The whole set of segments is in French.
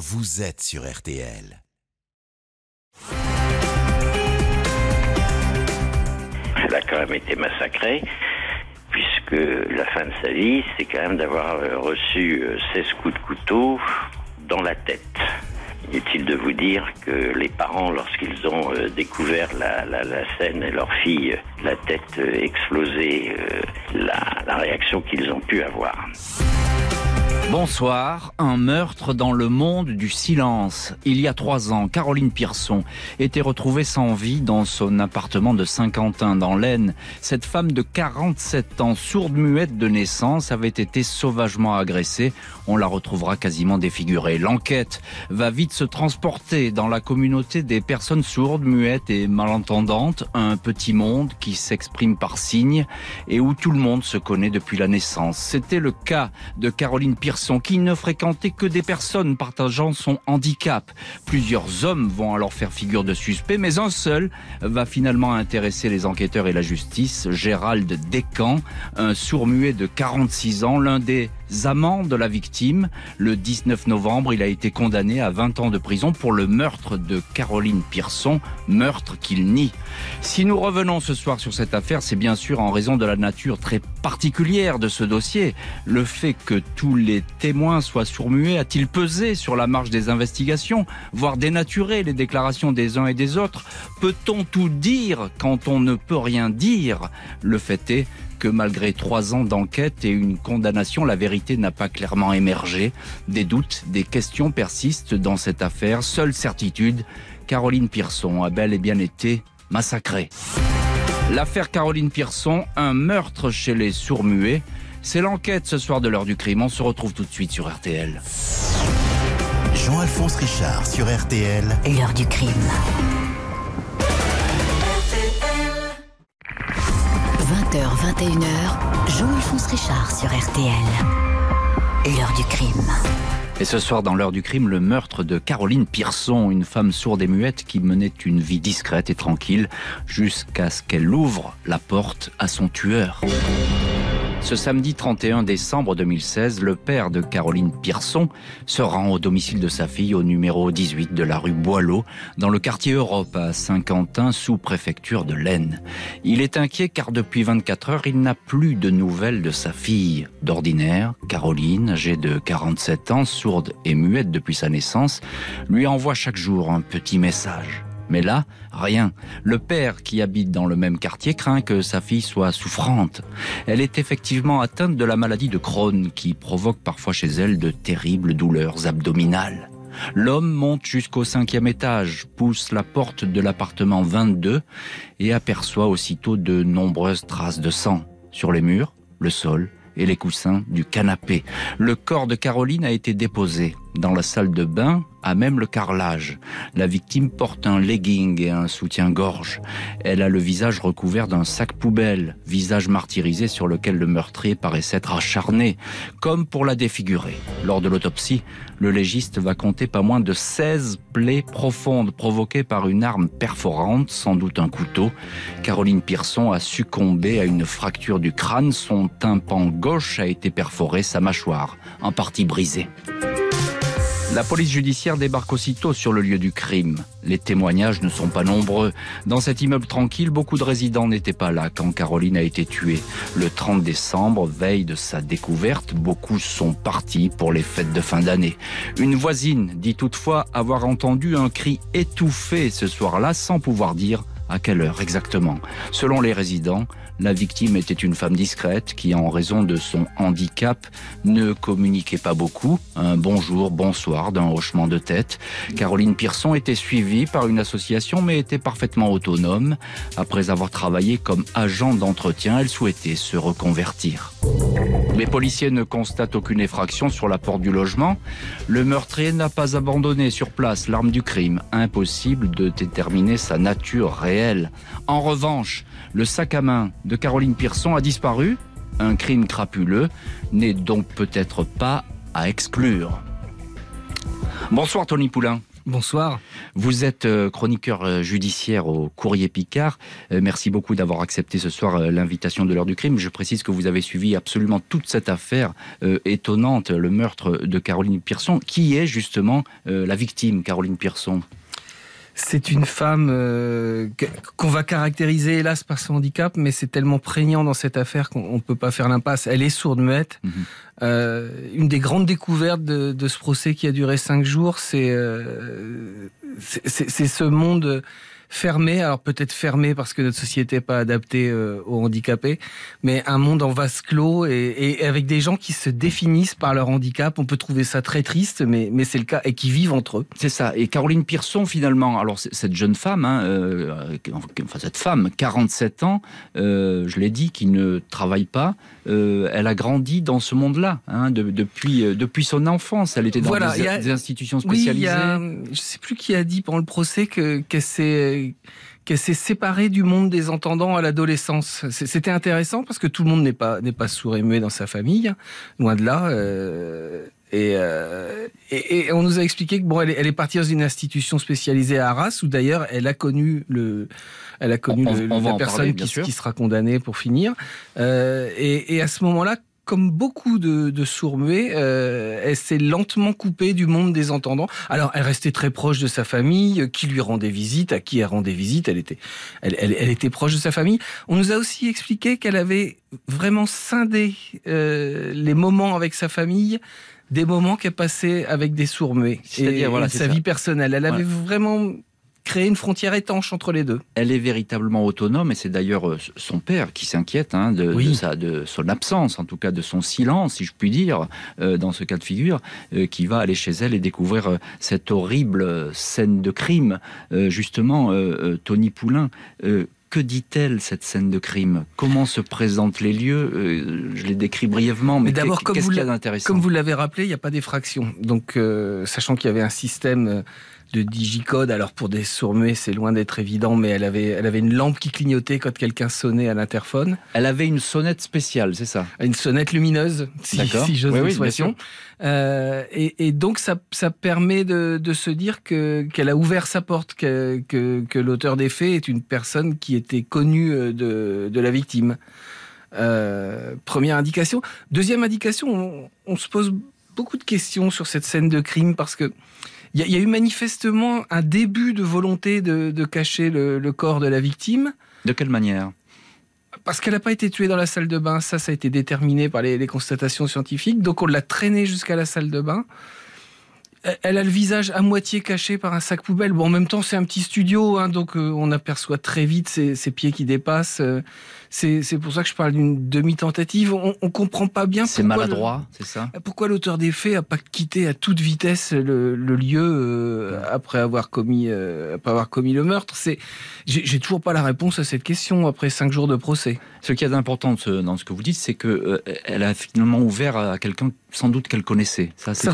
vous êtes sur RTL. Elle a quand même été massacrée, puisque la fin de sa vie, c'est quand même d'avoir euh, reçu euh, 16 coups de couteau dans la tête. Inutile de vous dire que les parents, lorsqu'ils ont euh, découvert la, scène et leur fille, euh, la tête euh, explosée, euh, la réaction qu'ils ont pu avoir. Bonsoir, un meurtre dans le monde du silence. Il y a trois ans, Caroline Pierson était retrouvée sans vie dans son appartement de Saint-Quentin dans l'Aisne. Cette femme de 47 ans, sourde muette de naissance, avait été sauvagement agressée. On la retrouvera quasiment défigurée. L'enquête va vite se transporter dans la communauté des personnes sourdes, muettes et malentendantes, un petit monde qui s'exprime par signes et où tout le monde se connaît depuis la naissance. C'était le cas de Caroline Pierson qui ne fréquentait que des personnes partageant son handicap. Plusieurs hommes vont alors faire figure de suspect, mais un seul va finalement intéresser les enquêteurs et la justice, Gérald Descamps, un sourd-muet de 46 ans, l'un des amants de la victime. Le 19 novembre, il a été condamné à 20 ans de prison pour le meurtre de Caroline Pierson, meurtre qu'il nie. Si nous revenons ce soir sur cette affaire, c'est bien sûr en raison de la nature très particulière de ce dossier. Le fait que tous les témoins soient sourds-muets a-t-il pesé sur la marge des investigations, voire dénaturé les déclarations des uns et des autres Peut-on tout dire quand on ne peut rien dire Le fait est que malgré trois ans d'enquête et une condamnation, la vérité n'a pas clairement émergé. Des doutes, des questions persistent dans cette affaire. Seule certitude, Caroline Pierson a bel et bien été massacrée. L'affaire Caroline Pierson, un meurtre chez les sourds-muets. C'est l'enquête ce soir de l'heure du crime. On se retrouve tout de suite sur RTL. Jean-Alphonse Richard sur RTL. L'heure du crime. 20h, 21h, Jean-Alphonse Richard sur RTL. L'heure du crime. Et ce soir, dans l'heure du crime, le meurtre de Caroline Pierson, une femme sourde et muette qui menait une vie discrète et tranquille jusqu'à ce qu'elle ouvre la porte à son tueur. Ce samedi 31 décembre 2016, le père de Caroline Pierson se rend au domicile de sa fille au numéro 18 de la rue Boileau, dans le quartier Europe à Saint-Quentin, sous-préfecture de l'Aisne. Il est inquiet car depuis 24 heures, il n'a plus de nouvelles de sa fille. D'ordinaire, Caroline, âgée de 47 ans, sourde et muette depuis sa naissance, lui envoie chaque jour un petit message. Mais là, rien. Le père, qui habite dans le même quartier, craint que sa fille soit souffrante. Elle est effectivement atteinte de la maladie de Crohn, qui provoque parfois chez elle de terribles douleurs abdominales. L'homme monte jusqu'au cinquième étage, pousse la porte de l'appartement 22 et aperçoit aussitôt de nombreuses traces de sang sur les murs, le sol et les coussins du canapé. Le corps de Caroline a été déposé dans la salle de bain, à même le carrelage. La victime porte un legging et un soutien-gorge. Elle a le visage recouvert d'un sac poubelle, visage martyrisé sur lequel le meurtrier paraît s'être acharné, comme pour la défigurer. Lors de l'autopsie, le légiste va compter pas moins de 16 plaies profondes provoquées par une arme perforante, sans doute un couteau. Caroline Pierson a succombé à une fracture du crâne, son tympan gauche a été perforé, sa mâchoire en partie brisée. La police judiciaire débarque aussitôt sur le lieu du crime. Les témoignages ne sont pas nombreux. Dans cet immeuble tranquille, beaucoup de résidents n'étaient pas là quand Caroline a été tuée. Le 30 décembre, veille de sa découverte, beaucoup sont partis pour les fêtes de fin d'année. Une voisine dit toutefois avoir entendu un cri étouffé ce soir-là sans pouvoir dire à quelle heure exactement. Selon les résidents, la victime était une femme discrète qui, en raison de son handicap, ne communiquait pas beaucoup. Un bonjour, bonsoir d'un hochement de tête. Caroline Pierson était suivie par une association mais était parfaitement autonome. Après avoir travaillé comme agent d'entretien, elle souhaitait se reconvertir. Les policiers ne constatent aucune effraction sur la porte du logement. Le meurtrier n'a pas abandonné sur place l'arme du crime. Impossible de déterminer sa nature réelle. En revanche, le sac à main de Caroline Pierson a disparu. Un crime crapuleux n'est donc peut-être pas à exclure. Bonsoir Tony Poulain. Bonsoir. Vous êtes euh, chroniqueur euh, judiciaire au Courrier Picard. Euh, merci beaucoup d'avoir accepté ce soir l'invitation de l'heure du crime. Je précise que vous avez suivi absolument toute cette affaire étonnante, le meurtre de Caroline Pearson. Qui est justement la victime, Caroline Pearson c'est une femme euh, qu'on va caractériser hélas par son handicap, mais c'est tellement prégnant dans cette affaire qu'on ne peut pas faire l'impasse. Elle est sourde muette. Mhm. Euh, une des grandes découvertes de, ce procès qui a duré cinq jours, c'est euh, ce monde fermé, alors peut-être fermé parce que notre société n'est pas adaptée euh, aux handicapés, mais un monde en vase clos et, et, avec des gens qui se définissent par leur handicap. On peut trouver ça très triste, mais, mais c'est le cas, et qui vivent entre eux. C'est ça. Et Caroline Pearson, finalement, alors cette jeune femme, hein, euh, enfin cette femme, 47 ans, euh, je l'ai dit, qui ne travaille pas, elle a grandi dans ce monde-là hein, depuis, depuis son enfance. Elle était dans des, institutions spécialisées. je ne sais plus qui a dit pendant le procès que qu'elle qu'elle s'est séparée du monde des entendants à l'adolescence. C'était intéressant parce que tout le monde n'est pas n'est pas sourd et muet dans sa famille, loin de là. Euh, et, et, on nous a expliqué que bon, elle est, partie dans une institution spécialisée à Arras, où d'ailleurs elle a connu le, elle a connu la personne qui, qui, sera condamnée pour finir. Euh, et, et, à ce moment-là, comme beaucoup de, de sourds-muets, euh, elle s'est lentement coupée du monde des entendants. Alors, elle restait très proche de sa famille, qui lui rendait visite, à qui elle rendait visite. Elle était, elle, elle, elle était proche de sa famille. On nous a aussi expliqué qu'elle avait vraiment scindé euh, les moments avec sa famille des moments qu'elle passait avec des sourds-muets et, voilà, sa vie personnelle. Elle avait vraiment créer une frontière étanche entre les deux. Elle est véritablement autonome et c'est d'ailleurs euh, son père qui s'inquiète hein, de, de, son absence, en tout cas de son silence, si je puis dire, euh, dans ce cas de figure, euh, qui va aller chez elle et découvrir cette horrible scène de crime. justement, Tony Poulain, que dit-elle cette scène de crime? Comment se présentent les lieux? Je les décris brièvement, mais, d'abord, a d'intéressant? Comme vous l'avez rappelé, il n'y a pas d'effraction. Donc, sachant qu'il y avait un système de digicode. Alors pour des sourds-muets, c'est loin d'être évident, mais elle avait, elle avait une lampe qui clignotait quand quelqu'un sonnait à l'interphone. Elle avait une sonnette spéciale, c'est ça? Une sonnette lumineuse, si, si j'ose oui, l'expression. Euh, et, et, donc ça, ça permet de, de se dire que qu'elle a ouvert sa porte, que, que, que l'auteur des faits est une personne qui était connue de, de la victime. Euh, première indication. Deuxième indication, on, on, se pose beaucoup de questions sur cette scène de crime parce que il y, a eu manifestement un début de volonté de, cacher le, corps de la victime. De quelle manière? Parce qu'elle n'a pas été tuée dans la salle de bain, ça, ça a été déterminé par les, les constatations scientifiques. Donc on l'a traînée jusqu'à la salle de bain. Elle a le visage à moitié caché par un sac poubelle. Bon, en même temps, c'est un petit studio, hein, donc euh, on aperçoit très vite ses, pieds qui dépassent. Euh, c'est pour ça que je parle d'une demi-tentative. On, on comprend pas bien. C'est maladroit, c'est ça. Pourquoi l'auteur des faits a pas quitté à toute vitesse le, lieu euh, après avoir commis après avoir commis le meurtre C'est j'ai toujours pas la réponse à cette question après cinq jours de procès. Ce qui est important dans ce que vous dites, c'est que elle a finalement ouvert à quelqu'un sans doute qu'elle connaissait. Ça, c'est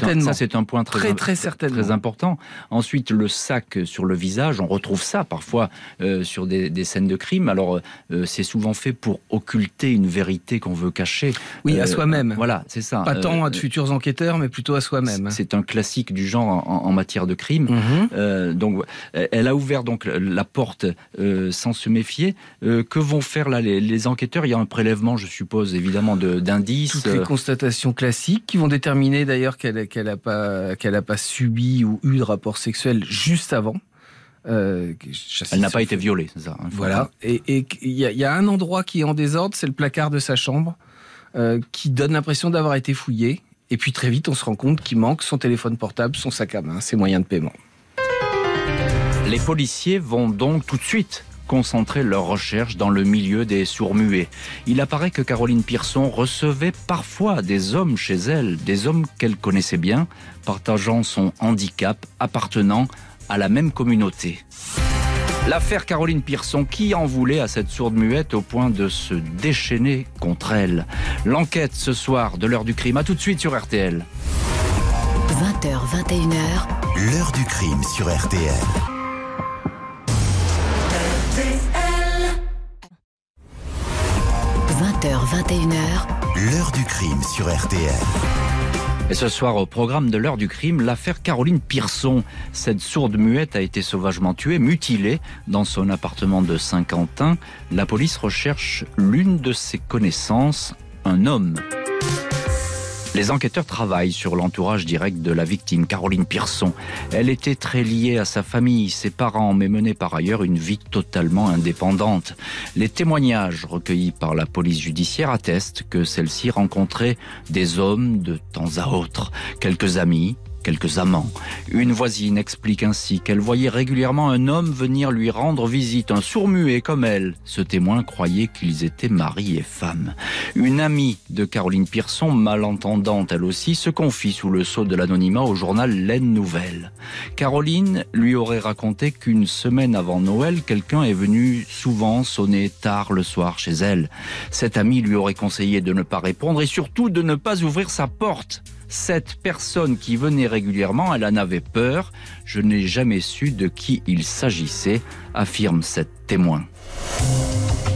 un, point très, très, très, important. Ensuite, le sac sur le visage, on retrouve ça parfois euh, sur des, scènes de crime. Alors, euh, c'est souvent fait pour occulter une vérité qu'on veut cacher. Oui, à euh, soi-même. Voilà, c'est ça. Pas tant à de futurs enquêteurs, mais plutôt à soi-même. C'est un classique du genre en, matière de crime. Mhm. donc, elle a ouvert donc la porte sans se méfier. que vont faire là les, les, enquêteurs? Il y a un prélèvement, je suppose, évidemment, d'indices. Toutes les constatations classiques qui vont déterminer d'ailleurs qu'elle n'a pas, pas subi ou eu de rapport sexuel juste avant. Euh, elle n'a pas été violée, c'est ça. Hein, voilà. Et il y, a un endroit qui est en désordre, c'est le placard de sa chambre, euh, qui donne l'impression d'avoir été fouillé. Et puis très vite, on se rend compte qu'il manque son téléphone portable, son sac à main, ses moyens de paiement. Les policiers vont donc tout de suite concentrer leurs recherches dans le milieu des sourds-muets. Il apparaît que Caroline Pearson recevait parfois des hommes chez elle, des hommes qu'elle connaissait bien, partageant son handicap, appartenant à la même communauté. L'affaire Caroline Pearson, qui en voulait à cette sourde muette au point de se déchaîner contre elle? L'enquête ce soir de l'heure du crime. A tout de suite sur RTL. 20h, 21h. L'heure du crime sur RTL. 20h, 21h. L'heure du crime sur RTL. Et ce soir, au programme de l'heure du crime, l'affaire Caroline Pearson. Cette sourde muette a été sauvagement tuée, mutilée, dans son appartement de Saint-Quentin. La police recherche l'une de ses connaissances, un homme. Les enquêteurs travaillent sur l'entourage direct de la victime, Caroline Pearson. Elle était très liée à sa famille, ses parents, mais menait par ailleurs une vie totalement indépendante. Les témoignages recueillis par la police judiciaire attestent que celle-ci rencontrait des hommes de temps à autre, quelques amis, quelques amants. Une voisine explique ainsi qu'elle voyait régulièrement un homme venir lui rendre visite, un sourd-muet comme elle. Ce témoin croyait qu'ils étaient mari et femme. Une amie de Caroline Pearson, malentendante elle aussi, se confie sous le sceau de l'anonymat au journal Laine Nouvelle. Caroline lui aurait raconté qu'une semaine avant Noël, quelqu'un est venu souvent sonner tard le soir chez elle. Cette amie lui aurait conseillé de ne pas répondre et surtout de ne pas ouvrir sa porte. Cette personne qui venait régulièrement, elle en avait peur. Je n'ai jamais su de qui il s'agissait, affirme cette témoin.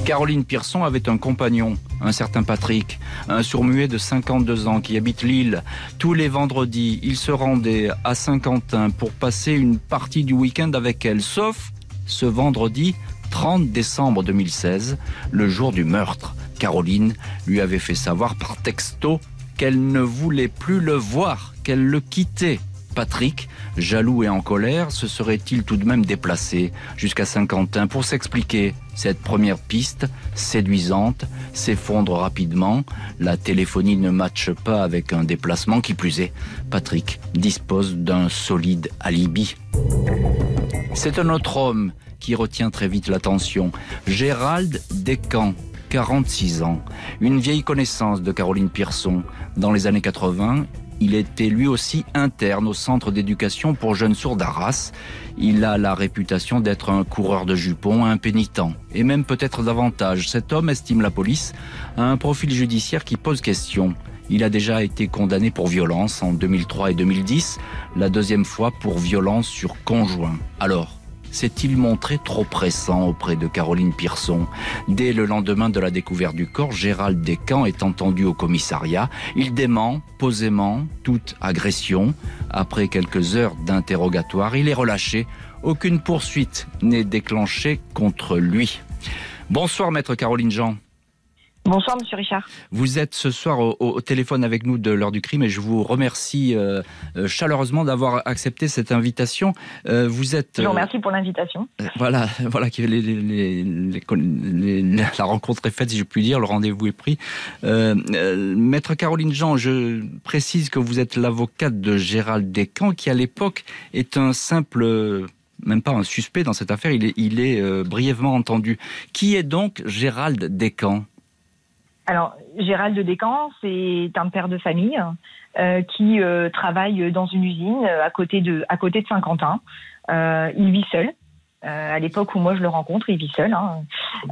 Caroline Pearson avait un compagnon, un certain Patrick, un sourd-muet de 52 ans qui habite Lille. Tous les vendredis, il se rendait à Saint-Quentin pour passer une partie du week-end avec elle, sauf ce vendredi 30 décembre 2016, le jour du meurtre. Caroline lui avait fait savoir par texto qu'elle ne voulait plus le voir, qu'elle le quittait. Patrick, jaloux et en colère, se serait-il tout de même déplacé jusqu'à Saint-Quentin pour s'expliquer Cette première piste, séduisante, s'effondre rapidement. La téléphonie ne matche pas avec un déplacement qui plus est. Patrick dispose d'un solide alibi. C'est un autre homme qui retient très vite l'attention. Gérald Descamps, 46 ans, une vieille connaissance de Caroline Pearson. Dans les années 80, il était lui aussi interne au centre d'éducation pour jeunes sourds d'Arras. Il a la réputation d'être un coureur de jupons impénitent. Et même peut-être davantage. Cet homme, estime la police, a un profil judiciaire qui pose question. Il a déjà été condamné pour violence en 2003 et 2010, la deuxième fois pour violence sur conjoint. Alors, s'est-il montré trop pressant auprès de Caroline Pearson Dès le lendemain de la découverte du corps, Gérald Descamps est entendu au commissariat. Il dément posément toute agression. Après quelques heures d'interrogatoire, il est relâché. Aucune poursuite n'est déclenchée contre lui. Bonsoir, maître Caroline Jean. Bonsoir, monsieur Richard. Vous êtes ce soir au, téléphone avec nous de l'heure du crime et je vous remercie euh, euh, chaleureusement d'avoir accepté cette invitation. Euh, vous êtes. Je vous remercie pour l'invitation. voilà, voilà, la rencontre est faite, si je puis dire, le rendez-vous est pris. Maître Caroline Jean, je précise que vous êtes l'avocate de Gérald Descamps, qui à l'époque est un simple même pas un suspect dans cette affaire, il est, il est brièvement entendu. Qui est donc Gérald Descamps? Alors, Gérald de Descamps, c'est un père de famille euh, qui euh, travaille dans une usine euh, à côté de, à côté de Saint-Quentin. il vit seul. à l'époque où moi je le rencontre, il vit seul. Hein.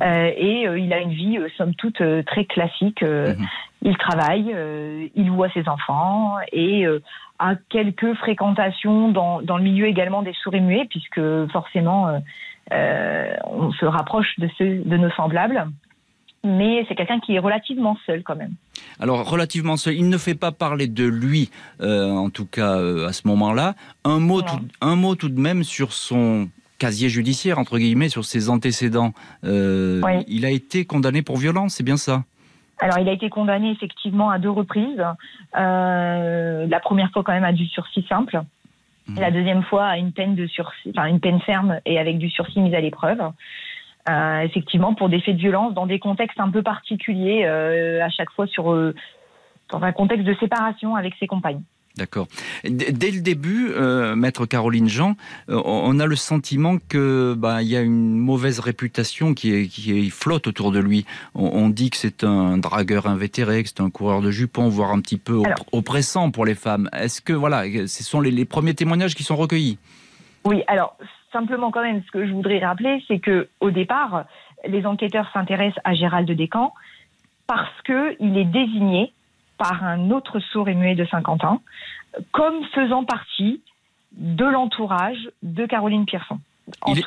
et il a une vie, somme toute, très classique. Mhm. Il travaille, il voit ses enfants et a quelques fréquentations dans, dans le milieu également des souris muets, puisque forcément, on se rapproche de, ceux, de nos semblables mais c'est quelqu'un qui est relativement seul quand même. Alors relativement seul, il ne fait pas parler de lui, euh, en tout cas euh, à ce moment-là. Un mot, tout, un mot tout de même sur son casier judiciaire entre guillemets, sur ses antécédents. Euh, il a été condamné pour violence, c'est bien ça? Alors, il a été condamné effectivement à deux reprises. la première fois quand même à du sursis simple. Mmh. La deuxième fois à une peine de sursis, enfin une peine ferme et avec du sursis mis à l'épreuve. Euh, effectivement pour des faits de violence dans des contextes un peu particuliers, euh, à chaque fois sur euh, dans un contexte de séparation avec ses compagnes. D'accord. Dès le début, maître Caroline Jean, on a le sentiment que bah, il y a une mauvaise réputation qui, est, qui flotte autour de lui. On, dit que c'est un dragueur invétéré, que c'est un coureur de jupons, voire un petit peu oppressant pour les femmes. Est-ce que voilà, ce sont les, les premiers témoignages qui sont recueillis? Oui. Alors Simplement, quand même, ce que je voudrais rappeler, c'est que au départ, les enquêteurs s'intéressent à Gérald Descamps parce qu'il est désigné par un autre sourd et muet de 50 ans comme faisant partie de l'entourage de Caroline Pearson. Il est,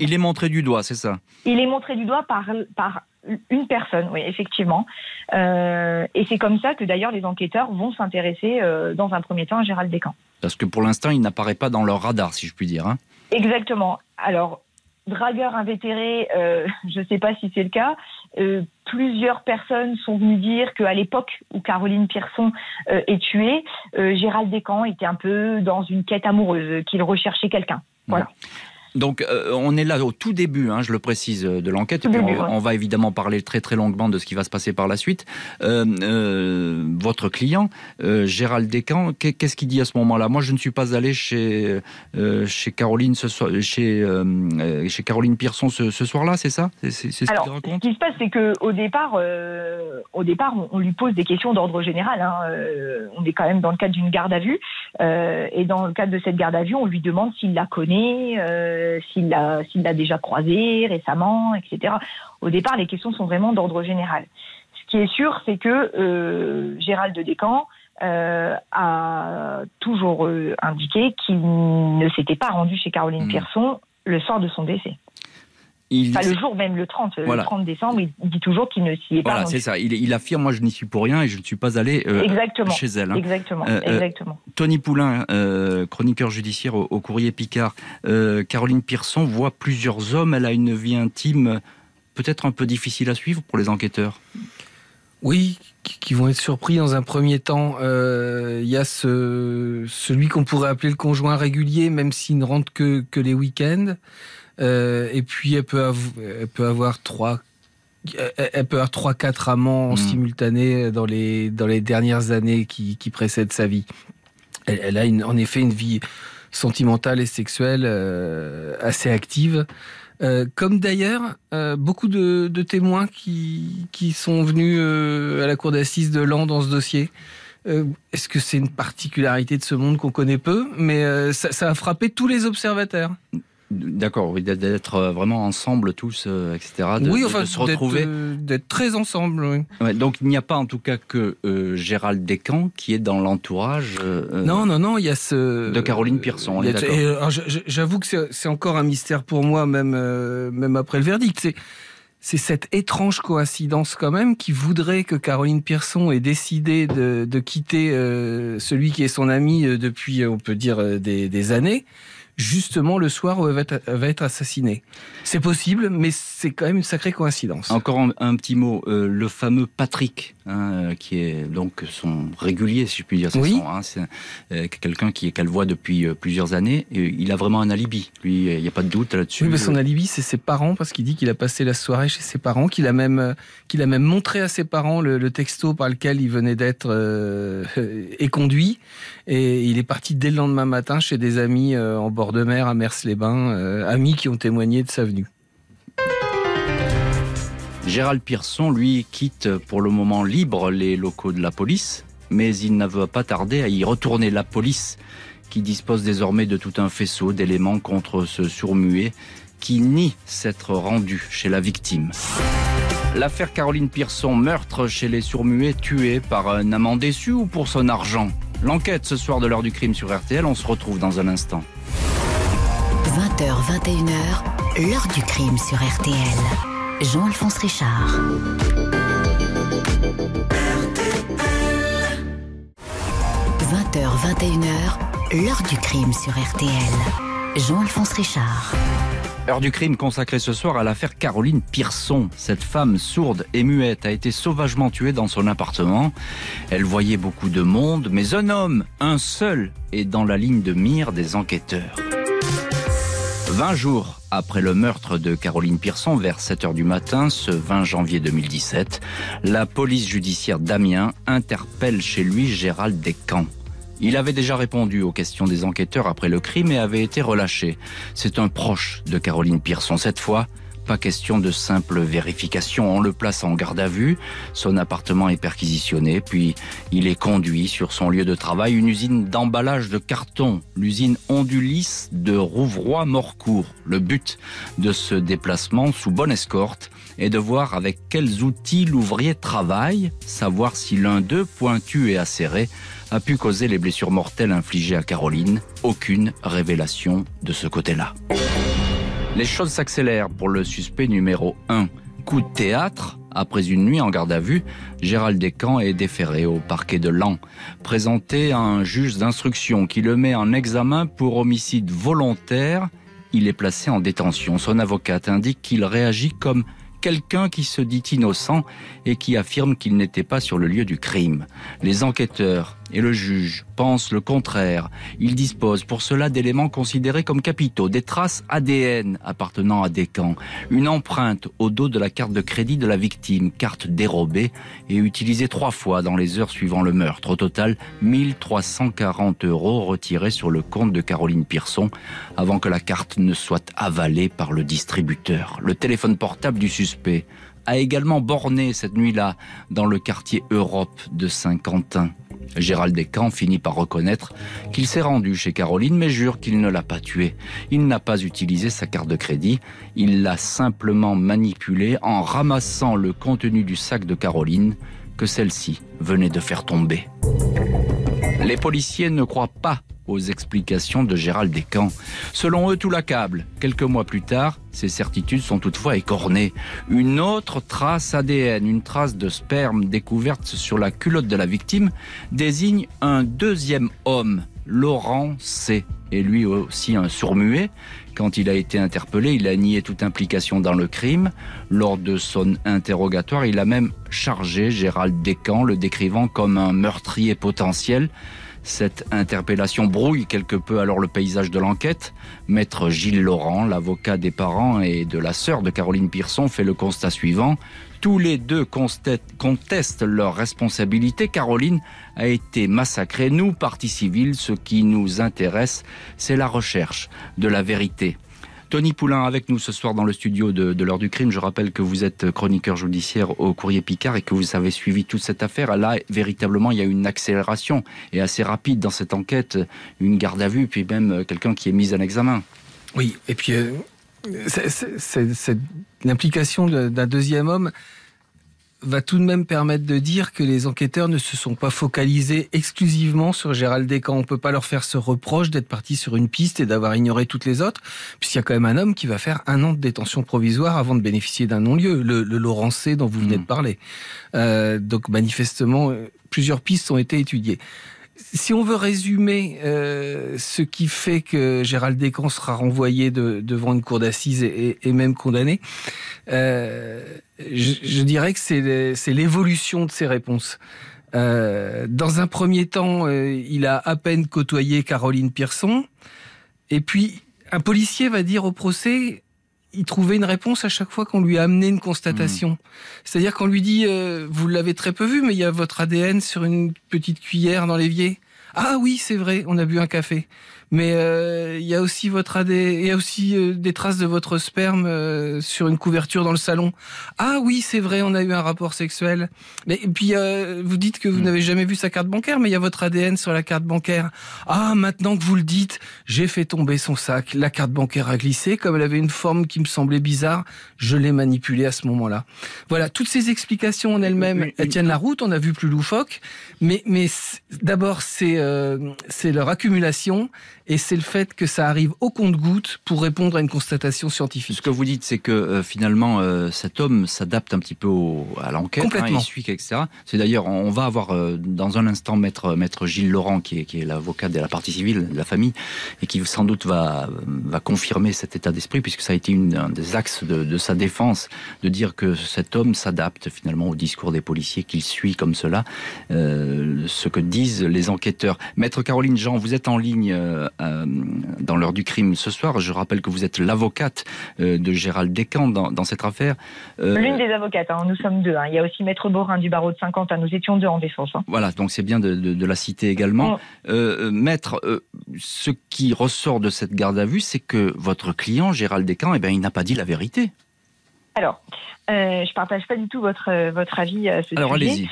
il, est montré du doigt, c'est ça? Il est montré du doigt par, par une personne, oui, effectivement. Euh, et c'est comme ça que d'ailleurs les enquêteurs vont s'intéresser euh, dans un premier temps à Gérald Descamps. Parce que pour l'instant, il n'apparaît pas dans leur radar, si je puis dire. Hein. Exactement. Alors, dragueur invétéré, euh, je ne sais pas si c'est le cas. Euh, plusieurs personnes sont venues dire qu'à l'époque où Caroline Pierson euh, est tuée, Gérald Descamps était un peu dans une quête amoureuse, qu'il recherchait quelqu'un. Voilà. Donc euh, on est là au tout début, hein, je le précise, euh, de l'enquête. Et Tout puis début, on, ouais. on va évidemment parler très très longuement de ce qui va se passer par la suite. Euh, euh, votre client, Gérald Descamps, qu'est- qu'est-ce qu'il dit à ce moment-là? Moi, je ne suis pas allé chez chez Caroline ce soir, chez chez Caroline Pierson ce, ce soir-là, c'est ça? C'est ce ce qui se passe, c'est que au départ, au départ, on, on lui pose des questions d'ordre général. hein. On est quand même dans le cadre d'une garde à vue, et dans le cadre de cette garde à vue, on lui demande s'il la connaît, euh, s'il l'a, déjà croisée récemment, etc. Au départ, les questions sont vraiment d'ordre général. Ce qui est sûr, c'est que euh, Gérald de Descamps euh, a toujours indiqué qu'il ne s'était pas rendu chez Caroline Mhm. Pierson le soir de son décès. Il- Enfin, le jour même, le 30, Voilà. le 30 décembre, il dit toujours qu'il ne s'y est pas Voilà, rendu. c'est ça. Il, il affirme, moi, je n'y suis pour rien et je ne suis pas allé euh, Exactement. chez elle. hein. Exactement, Euh, euh, exactement. Tony Poulain, euh, chroniqueur judiciaire au, au courrier Picard. Euh, Caroline Pierson voit plusieurs hommes. Elle a une vie intime peut-être un peu difficile à suivre pour les enquêteurs. Oui, qui vont être surpris dans un premier temps. Euh, Il y a ce, celui qu'on pourrait appeler le conjoint régulier, même s'il ne rentre que, que les week-ends. Euh, et puis elle peut, avou- elle peut avoir trois, elle elle peut avoir trois, quatre amants Mm. simultanés dans les dans les dernières années qui, qui précèdent sa vie. Elle, elle a une, en effet une vie sentimentale et sexuelle euh, assez active. Euh, comme d'ailleurs euh, beaucoup de, de témoins qui, qui sont venus euh, à la cour d'assises de Lens dans ce dossier. Euh, Est-ce que c'est une particularité de ce monde qu'on connaît peu? Mais euh, ça, ça a frappé tous les observateurs. D'accord, oui, d'être- euh, vraiment ensemble tous, euh, etc. De, oui, enfin, de se retrouver. euh, d'être très ensemble. oui. Ouais, donc il n'y a pas en tout cas que euh, Gérald Descamps qui est dans l'entourage. euh, euh, Non, non, non, il y a ce... De Caroline Pierson, on il y a- est d'accord. et, alors, je- je- J'avoue que c'est encore un mystère pour moi, même, euh, même après le verdict. C'est c'est cette étrange coïncidence quand même qui voudrait que Caroline Pierson ait décidé de, de quitter euh, celui qui est son ami euh, depuis, euh, on peut dire, euh, des, des années, justement le soir où elle va être, elle va être assassinée. C'est possible, mais c'est quand même une sacrée coïncidence. Encore un, un petit mot, euh, le fameux Patrick, hein, euh, qui est donc son régulier, si je puis dire. c'est Oui. son, hein, euh, quelqu'un qui qu'elle voit depuis plusieurs années. Et il a vraiment un alibi. Lui, il n'y a pas de doute là-dessus. Oui, mais son alibi, c'est ses parents, parce qu'il dit qu'il a passé la soirée chez ses parents, qu'il a même, qu'il a même montré à ses parents le, le texto par lequel il venait d'être euh, éconduit. Et il est parti dès le lendemain matin chez des amis en bord de mer à Mers-les-Bains, euh, amis qui ont témoigné de sa venue. Gérald Pierson, lui, quitte pour le moment libre les locaux de la police, mais il ne pas tarder à y retourner. La police, qui dispose désormais de tout un faisceau d'éléments contre ce sourd-muet, qui nie s'être rendu chez la victime. L'affaire Caroline Pierson, meurtre chez les sourds-muets, tué par un amant déçu ou pour son argent L'enquête ce soir de l'heure du crime sur RTL, on se retrouve dans un instant. 20h, 21h, l'heure du crime sur RTL. Jean-Alphonse Richard. 20h, 21h, l'heure du crime sur RTL. Jean-Alphonse Richard. Heure du crime consacrée ce soir à l'affaire Caroline Pierson. Cette femme sourde et muette a été sauvagement tuée dans son appartement. Elle voyait beaucoup de monde, mais un homme, un seul, est dans la ligne de mire des enquêteurs. 20 jours après le meurtre de Caroline Pierson, vers 7 heures du matin, ce 20 janvier 2017, la police judiciaire d'Amiens interpelle chez lui Gérald Descamps. Il avait déjà répondu aux questions des enquêteurs après le crime et avait été relâché. C'est un proche de Caroline Pierson. Cette fois, pas question de simple vérification. On le place en garde à vue. Son appartement est perquisitionné, puis il est conduit sur son lieu de travail, une usine d'emballage de carton, l'usine Ondulis de Rouvroy-Morcourt. Le but de ce déplacement sous bonne escorte est de voir avec quels outils l'ouvrier travaille, savoir si l'un d'eux, pointu et acéré, a pu causer les blessures mortelles infligées à Caroline. Aucune révélation de ce côté-là. Les choses s'accélèrent pour le suspect numéro 1. Coup de théâtre, Après une nuit en garde à vue, Gérald Descamps est déféré au parquet de Lens, présenté à un juge d'instruction qui le met en examen pour homicide volontaire. Il est placé en détention. Son avocate indique qu'il réagit comme quelqu'un qui se dit innocent et qui affirme qu'il n'était pas sur le lieu du crime. Les enquêteurs et le juge pensent le contraire. Ils disposent pour cela d'éléments considérés comme capitaux, des traces ADN appartenant à Descamps, une empreinte au dos de la carte de crédit de la victime, carte dérobée et utilisée trois fois dans les heures suivant le meurtre. Au total, 1340 euros retirés sur le compte de Caroline Pearson avant que la carte ne soit avalée par le distributeur. Le téléphone portable du suspect a également borné cette nuit-là dans le quartier Europe de Saint-Quentin. Gérald Descamps finit par reconnaître qu'il s'est rendu chez Caroline, mais jure qu'il ne l'a pas tuée. Il n'a pas utilisé sa carte de crédit, il l'a simplement manipulée en ramassant le contenu du sac de Caroline que celle-ci venait de faire tomber. Les policiers ne croient pas aux explications de Gérald Descamps. Selon eux, tout l'accable. Quelques mois plus tard, ces certitudes sont toutefois écornées. Une autre trace ADN, une trace de sperme découverte sur la culotte de la victime, désigne un deuxième homme, Laurent C. Et lui aussi un surmuet. Quand il a été interpellé, il a nié toute implication dans le crime. Lors de son interrogatoire, il a même chargé Gérald Descamps, le décrivant comme un meurtrier potentiel. Cette interpellation brouille quelque peu alors le paysage de l'enquête. Maître Gilles Laurent, l'avocat des parents et de la sœur de Caroline Pearson, fait le constat suivant. Tous les deux contestent leur responsabilité. Caroline a été massacrée. Nous, partie civile, ce qui nous intéresse, c'est la recherche de la vérité. Tony Poulain avec nous ce soir dans le studio de, l'heure du crime. Je rappelle que vous êtes chroniqueur judiciaire au courrier Picard et que vous avez suivi toute cette affaire. Là, véritablement, il y a une accélération et assez rapide dans cette enquête, une garde à vue, puis même quelqu'un qui est mis en examen. Oui, et puis euh, c'est l'implication d'un deuxième homme va tout de même permettre de dire que les enquêteurs ne se sont pas focalisés exclusivement sur Gérald Descamps. On peut pas leur faire ce reproche d'être parti sur une piste et d'avoir ignoré toutes les autres, puisqu'il y a quand même un homme qui va faire un an de détention provisoire avant de bénéficier d'un non-lieu, le, le Laurent C dont vous venez de mmh. parler. Euh, donc manifestement, plusieurs pistes ont été étudiées si on veut résumer euh, ce qui fait que Gérald Descamps sera renvoyé devant une cour d'assises et, même condamné, euh, je, dirais que c'est l'évolution de ses réponses. Euh, dans un premier temps, il a à peine côtoyé Caroline Pearson, et puis un policier va dire au procès il trouvait une réponse à chaque fois qu'on lui a amené une constatation. Mmh. C'est-à-dire qu'on lui dit, euh, vous l'avez très peu vu, mais il y a votre ADN sur une petite cuillère dans l'évier. Ah oui, c'est vrai, on a bu un café mais euh, il y a aussi votre AD, il y a aussi euh, des traces de votre sperme euh, sur une couverture dans le salon. Ah oui, c'est vrai, on a eu un rapport sexuel. Mais et puis vous dites que vous hmm. n'avez jamais vu sa carte bancaire, mais il y a votre ADN sur la carte bancaire. Ah, maintenant que vous le dites, j'ai fait tomber son sac. La carte bancaire a glissé, comme elle avait une forme qui me semblait bizarre, je l'ai manipulée à ce moment-là. Voilà, toutes ces explications en elles-mêmes, elles tiennent la route. On a vu plus loufoque, mais mais d'abord c'est c'est leur accumulation et c'est le fait que ça arrive au compte-goutte pour répondre à une constatation scientifique. Ce que vous dites, c'est que euh, finalement, euh, cet homme s'adapte un petit peu à l'enquête, hein, il suit, etc. C'est d'ailleurs, on va avoir euh, dans un instant maître, maître Gilles Laurent, qui est, qui est l'avocat de la partie civile de la famille, et qui sans doute va, va confirmer cet état d'esprit, puisque ça a été une, un des axes de, de, sa défense, de dire que cet homme s'adapte finalement au discours des policiers, qu'il suit comme cela, ce que disent les enquêteurs. Maître Caroline Jean, vous êtes en ligne euh, dans l'heure du crime ce soir. Je rappelle que vous êtes l'avocate euh, de Gérald Descamps dans, cette affaire. Euh, L'une des avocates, hein. nous sommes deux. Hein. Il y a aussi Maître Borin du barreau de 50, nous étions deux en défense. Hein. Voilà, donc c'est bien de, la citer également. Mm. Maître, ce qui ressort de cette garde à vue, c'est que votre client, Gérald Descamps, eh bien, il n'a pas dit la vérité. Alors, je ne partage pas du tout votre, votre avis à ce Alors, allez-y.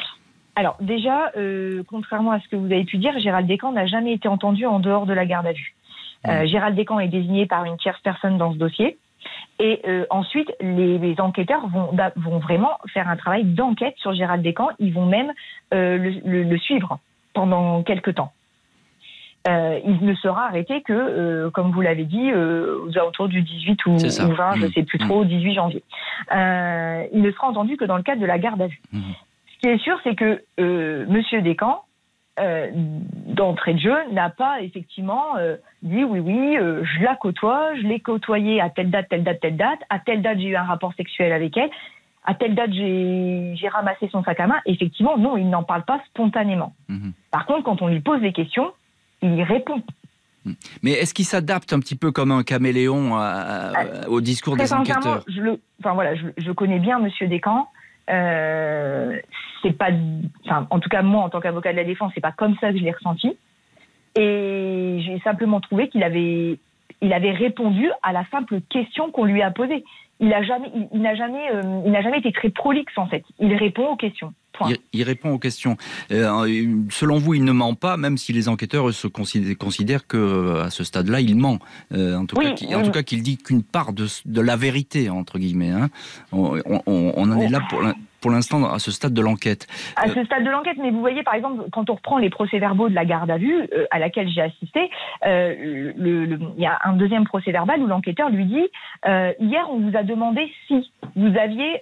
Alors déjà, euh, contrairement à ce que vous avez pu dire, Gérald Descamps n'a jamais été entendu en dehors de la garde à vue. Euh, mmh. Gérald Descamps est désigné par une tierce personne dans ce dossier. Et euh, ensuite, les, enquêteurs vont, vont vraiment faire un travail d'enquête sur Gérald Descamps. Ils vont même le, suivre pendant quelques temps. euh, il ne sera arrêté que, euh, comme vous l'avez dit, euh, aux alentours du 18 ou, C'est ça. ou 20, je ne Mmh. sais plus trop, 18 janvier. Euh, il ne sera entendu que dans le cadre de la garde à vue. Mmh. Ce qui est sûr, c'est que euh, Monsieur Descamps, euh, d'entrée de jeu, n'a pas effectivement euh, dit oui, oui, euh, je la côtoie, je l'ai côtoyée à telle date, telle date, telle date, à telle date j'ai eu un rapport sexuel avec elle, à telle date j'ai ramassé son sac à main. Effectivement, non, il n'en parle pas spontanément. Mhm. Par contre, quand on lui pose des questions, il y répond. Mais est-ce qu'il s'adapte un petit peu comme un caméléon à- à- au discours Très des enquêteurs? je le, enfin voilà, je, je connais bien Monsieur Descamps. Euh, c'est pas, enfin, en tout cas moi en tant qu'avocat de la défense, c'est pas comme ça que je l'ai ressenti. Et j'ai simplement trouvé qu'il avait, il avait répondu à la simple question qu'on lui a posée. Il a jamais, il, il n'a jamais, euh, il n'a jamais été très prolixe en fait. Il répond aux questions. Il, il répond aux questions. Euh, selon vous, il ne ment pas, même si les enquêteurs se considèrent, considèrent que euh, à ce stade-là, il ment. Euh, en tout Oui, cas, qu'il- oui. dit qu'une part de, de la vérité entre guillemets. hein. On, on- on en est là pour, pour l'instant à ce stade de l'enquête. à Euh, ce stade de l'enquête, mais vous voyez, par exemple, quand on reprend les procès-verbaux de la garde à vue, euh, à laquelle j'ai assisté, euh, le- le- il y a un deuxième procès-verbal où l'enquêteur lui dit euh, hier, on vous a demandé si vous aviez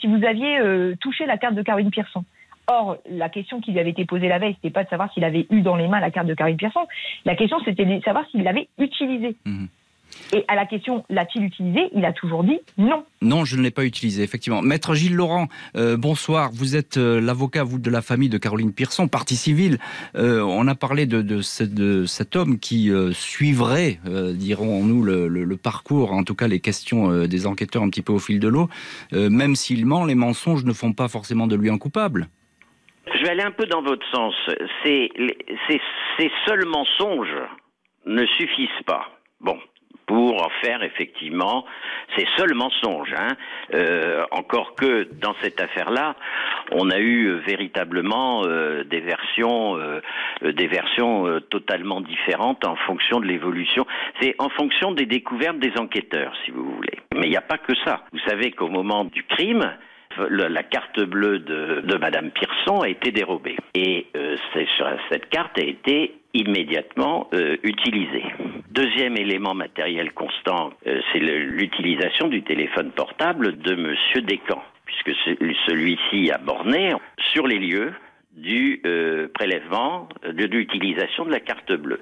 si vous aviez touché la carte de Caroline Pearson. Or, la question qui lui avait été posée la veille, c'était pas de savoir s'il avait eu dans les mains la carte de Caroline Pearson. La question, c'était de savoir s'il l'avait utilisée. Mhm. Et à la question, l'a-t-il utilisée Il a toujours dit non. Non, je ne l'ai pas utilisé, effectivement. Maître Gilles Laurent, euh, bonsoir. Vous êtes euh, l'avocat, vous, de la famille de Caroline Pearson, partie civile. Euh, on a parlé de, de, ce- de cet homme qui euh, suivrait, euh, dirons-nous, le, le- le parcours, en tout cas les questions euh, des enquêteurs un petit peu au fil de l'eau. Euh, même s'il ment, les mensonges ne font pas forcément de lui un coupable. Je vais aller un peu dans votre sens. Ces, les- ces, ces seuls mensonges ne suffisent pas. Bon. Pour en faire effectivement ces seuls mensonges. Hein. Euh, encore que dans cette affaire-là, on a eu euh, véritablement euh, des versions, des versions totalement différentes en fonction de l'évolution. C'est en fonction des découvertes des enquêteurs, si vous voulez. Mais il n'y a pas que ça. Vous savez qu'au moment du crime, la carte bleue de, de Madame Pearson a été dérobée. Et cette carte a été immédiatement euh, utilisée. Deuxième élément matériel constant, euh, c'est l'utilisation du téléphone portable de Monsieur Descamps, puisque ce- celui-ci a borné sur les lieux du euh, prélèvement, de l'utilisation de la carte bleue.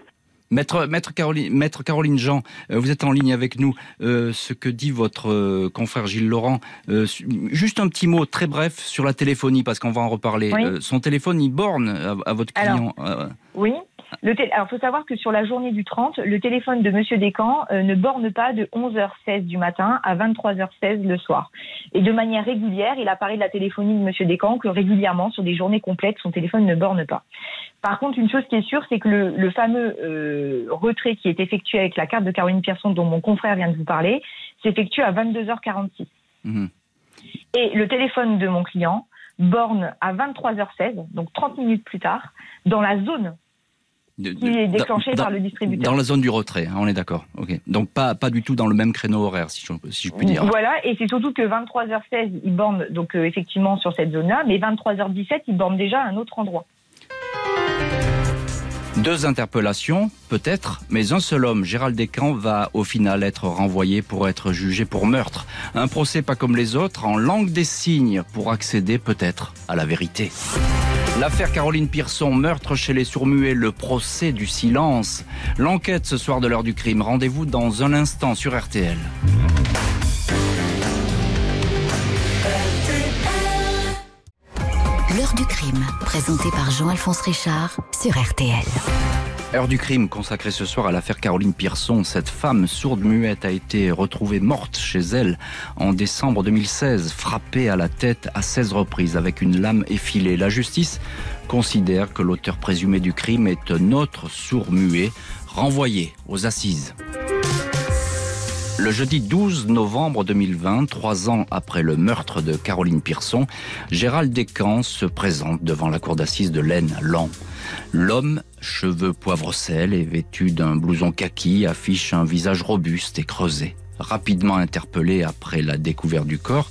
Maître, Maître, Caroline, Maître Caroline Jean, euh, vous êtes en ligne avec nous. Euh, ce que dit votre euh, confrère Gilles Laurent, euh, juste un petit mot très bref sur la téléphonie, parce qu'on va en reparler. Oui. Euh, son téléphone, il borne à, à votre Alors, client. euh, Oui. Le Alors, faut savoir que sur la journée du 30, le téléphone de Monsieur Descamps euh, ne borne pas de 11h16 du matin à 23h16 le soir. Et de manière régulière, il apparaît de la téléphonie de Monsieur Descamps que régulièrement, sur des journées complètes, son téléphone ne borne pas. Par contre, une chose qui est sûre, c'est que le, le fameux euh, retrait qui est effectué avec la carte de Caroline Pearson, dont mon confrère vient de vous parler, s'effectue à 22h46. mhm. Et le téléphone de mon client borne à 23h16, donc 30 minutes plus tard, dans la zone De- qui est de- déclenché dans- par le distributeur. Dans la zone du retrait, hein, on est d'accord. Donc pas, pas du tout dans le même créneau horaire, si je, si je puis dire. Voilà, et c'est surtout que 23h16, il borne donc euh, effectivement sur cette zone-là, mais 23h17, il borne déjà à un autre endroit. Deux interpellations, peut-être, mais un seul homme, Gérald Descamps, va au final être renvoyé pour être jugé pour meurtre. Un procès pas comme les autres, en langue des signes, pour accéder peut-être à la vérité. L'affaire Caroline Pearson, meurtre chez les sourds-muets, le procès du silence. L'enquête ce soir de l'heure du crime. Rendez-vous dans un instant sur RTL. L'heure du crime, présenté par Jean-Alphonse Richard sur RTL. Heure du crime consacrée ce soir à l'affaire Caroline Pearson. Cette femme sourde muette a été retrouvée morte chez elle en décembre 2016, frappée à la tête à 16 reprises avec une lame effilée. La justice considère que l'auteur présumé du crime est un autre sourd muet renvoyé aux assises. Le jeudi 12 novembre 2020, trois ans après le meurtre de Caroline Pearson, Gérald Descamps se présente devant la cour d'assises de l'Aisne, Lan. L'homme, cheveux poivre-sel et vêtu d'un blouson kaki, affiche un visage robuste et creusé. Rapidement interpellé après la découverte du corps,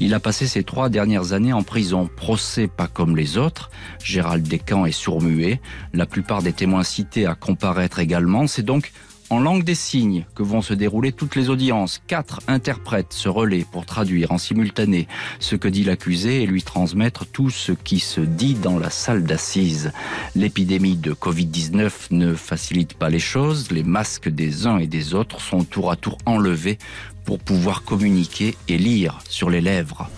il a passé ses trois dernières années en prison. Procès pas comme les autres. Gérald Descamps est sourd-muet. La plupart des témoins cités à comparaître également. C'est donc en langue des signes que vont se dérouler toutes les audiences. Quatre interprètes se relaient pour traduire en simultané ce que dit l'accusé et lui transmettre tout ce qui se dit dans la salle d'assises. L'épidémie de Covid-19 ne facilite pas les choses. Les masques des uns et des autres sont tour à tour enlevés pour pouvoir communiquer et lire sur les lèvres.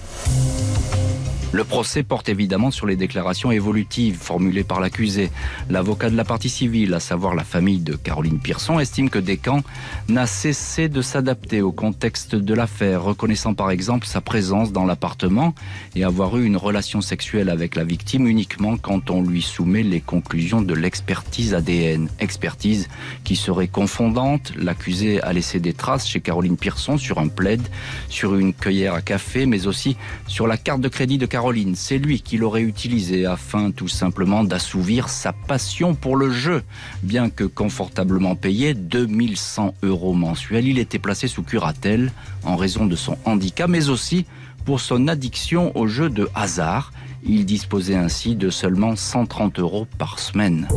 Le procès porte évidemment sur les déclarations évolutives formulées par l'accusé. L'avocat de la partie civile, à savoir la famille de Caroline Pearson, estime que Descamps n'a cessé de s'adapter au contexte de l'affaire, reconnaissant par exemple sa présence dans l'appartement et avoir eu une relation sexuelle avec la victime uniquement quand on lui soumet les conclusions de l'expertise ADN. Expertise qui serait confondante. L'accusé a laissé des traces chez Caroline Pearson sur un plaid, sur une cueillère à café, mais aussi sur la carte de crédit de Caroline c'est lui qui l'aurait utilisé afin tout simplement d'assouvir sa passion pour le jeu. Bien que confortablement payé 2100 euros mensuels, il était placé sous curatelle en raison de son handicap, mais aussi pour son addiction au jeu de hasard. Il disposait ainsi de seulement 130 euros par semaine.